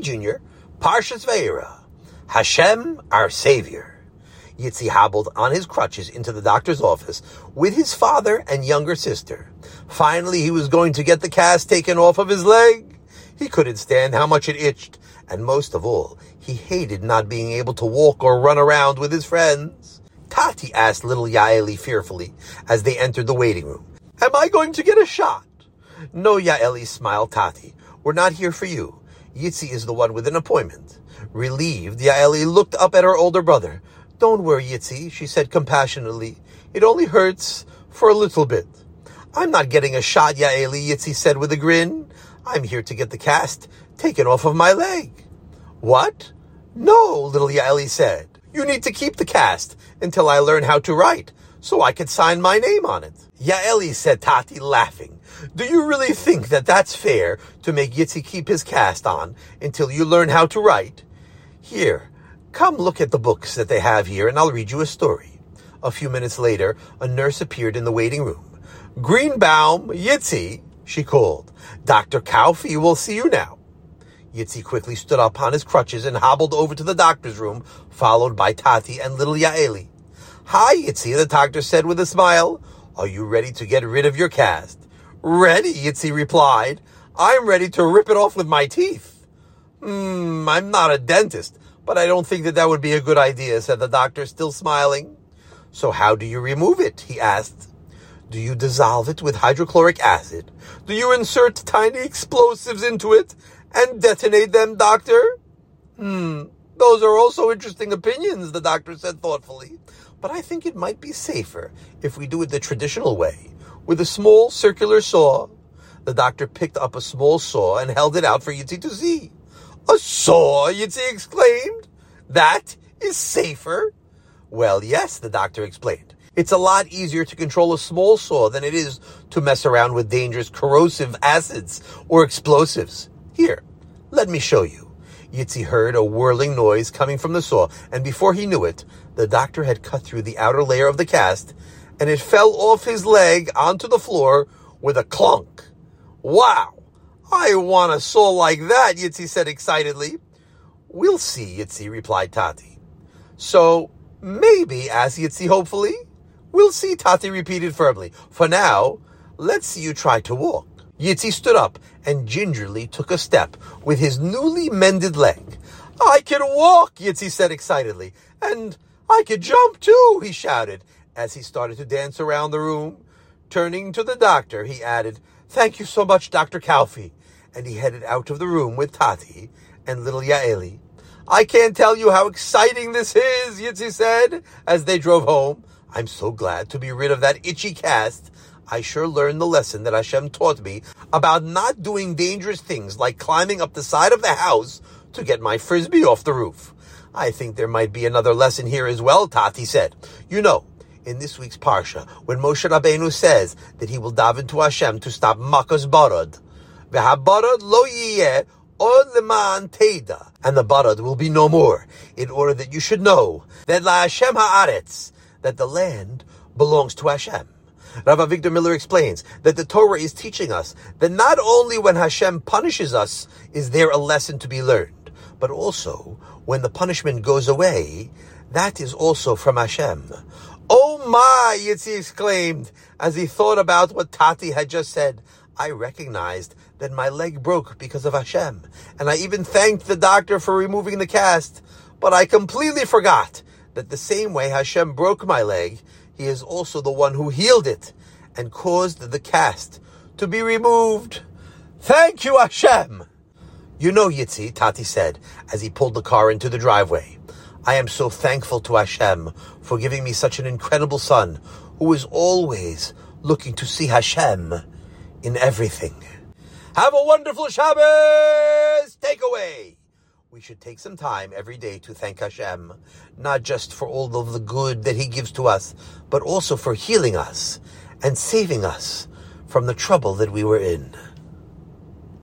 Junior, Parshas Veira, Hashem, our Savior. Yitzi hobbled on his crutches into the doctor's office with his father and younger sister. Finally, he was going to get the cast taken off of his leg. He couldn't stand how much it itched, and most of all, he hated not being able to walk or run around with his friends. Tati asked little Yaeli fearfully as they entered the waiting room. Am I going to get a shot? No, Yaeli smiled Tati. We're not here for you. Yitzi is the one with an appointment. Relieved, Yaeli looked up at her older brother. Don't worry, Yitzi, she said compassionately. It only hurts for a little bit. I'm not getting a shot, Yaeli, Yitzi said with a grin. I'm here to get the cast taken off of my leg. What? No, little Yaeli said. You need to keep the cast until I learn how to write, so I could sign my name on it. Yaeli said Tati, laughing. Do you really think that that's fair to make Yitzi keep his cast on until you learn how to write? Here, come look at the books that they have here and I'll read you a story. A few minutes later, a nurse appeared in the waiting room. Greenbaum, Yitzi, she called. Dr. Kaufi will see you now. Yitzi quickly stood up on his crutches and hobbled over to the doctor's room, followed by Tati and little Yaeli. Hi, Yitzi, the doctor said with a smile. Are you ready to get rid of your cast? Ready, Yitzi replied. I'm ready to rip it off with my teeth. Hmm, I'm not a dentist, but I don't think that that would be a good idea, said the doctor, still smiling. So how do you remove it? he asked. Do you dissolve it with hydrochloric acid? Do you insert tiny explosives into it and detonate them, doctor? Hmm, those are also interesting opinions, the doctor said thoughtfully. But I think it might be safer if we do it the traditional way, with a small circular saw. The doctor picked up a small saw and held it out for Yitzi to see. A saw, Yitzi exclaimed. That is safer. Well, yes, the doctor explained. It's a lot easier to control a small saw than it is to mess around with dangerous corrosive acids or explosives. Here, let me show you. Yitzi heard a whirling noise coming from the saw, and before he knew it, the doctor had cut through the outer layer of the cast, and it fell off his leg onto the floor with a clunk. Wow! I want a saw like that, Yitzi said excitedly. We'll see, Yitzi replied Tati. So, maybe, asked Yitzi hopefully. We'll see, Tati repeated firmly. For now, let's see you try to walk. Yitzi stood up and gingerly took a step with his newly mended leg. I can walk, Yitzi said excitedly. And I can jump too, he shouted as he started to dance around the room. Turning to the doctor, he added, Thank you so much, Dr. Kaufy. And he headed out of the room with Tati and little Yaeli. I can't tell you how exciting this is, Yitzi said as they drove home. I'm so glad to be rid of that itchy cast. I sure learned the lesson that Hashem taught me about not doing dangerous things like climbing up the side of the house to get my frisbee off the roof. I think there might be another lesson here as well, Tati said. You know, in this week's Parsha, when Moshe Rabbeinu says that he will daven to Hashem to stop Makas Barad, V'habarad lo yiyeh leman teda, and the Barad will be no more, in order that you should know that La Hashem haaretz, that the land belongs to Hashem. Rav Avigdor Miller explains that the Torah is teaching us that not only when Hashem punishes us is there a lesson to be learned, but also when the punishment goes away, that is also from Hashem. Oh my, Yitzi exclaimed as he thought about what Tati had just said. I recognized that my leg broke because of Hashem, and I even thanked the doctor for removing the cast, but I completely forgot that the same way Hashem broke my leg, He is also the one who healed it and caused the cast to be removed. Thank you, Hashem! You know, Yitzi, Tati said as he pulled the car into the driveway. I am so thankful to Hashem for giving me such an incredible son who is always looking to see Hashem in everything. Have a wonderful Shabbos takeaway. We should take some time every day to thank Hashem, not just for all of the good that He gives to us, but also for healing us and saving us from the trouble that we were in.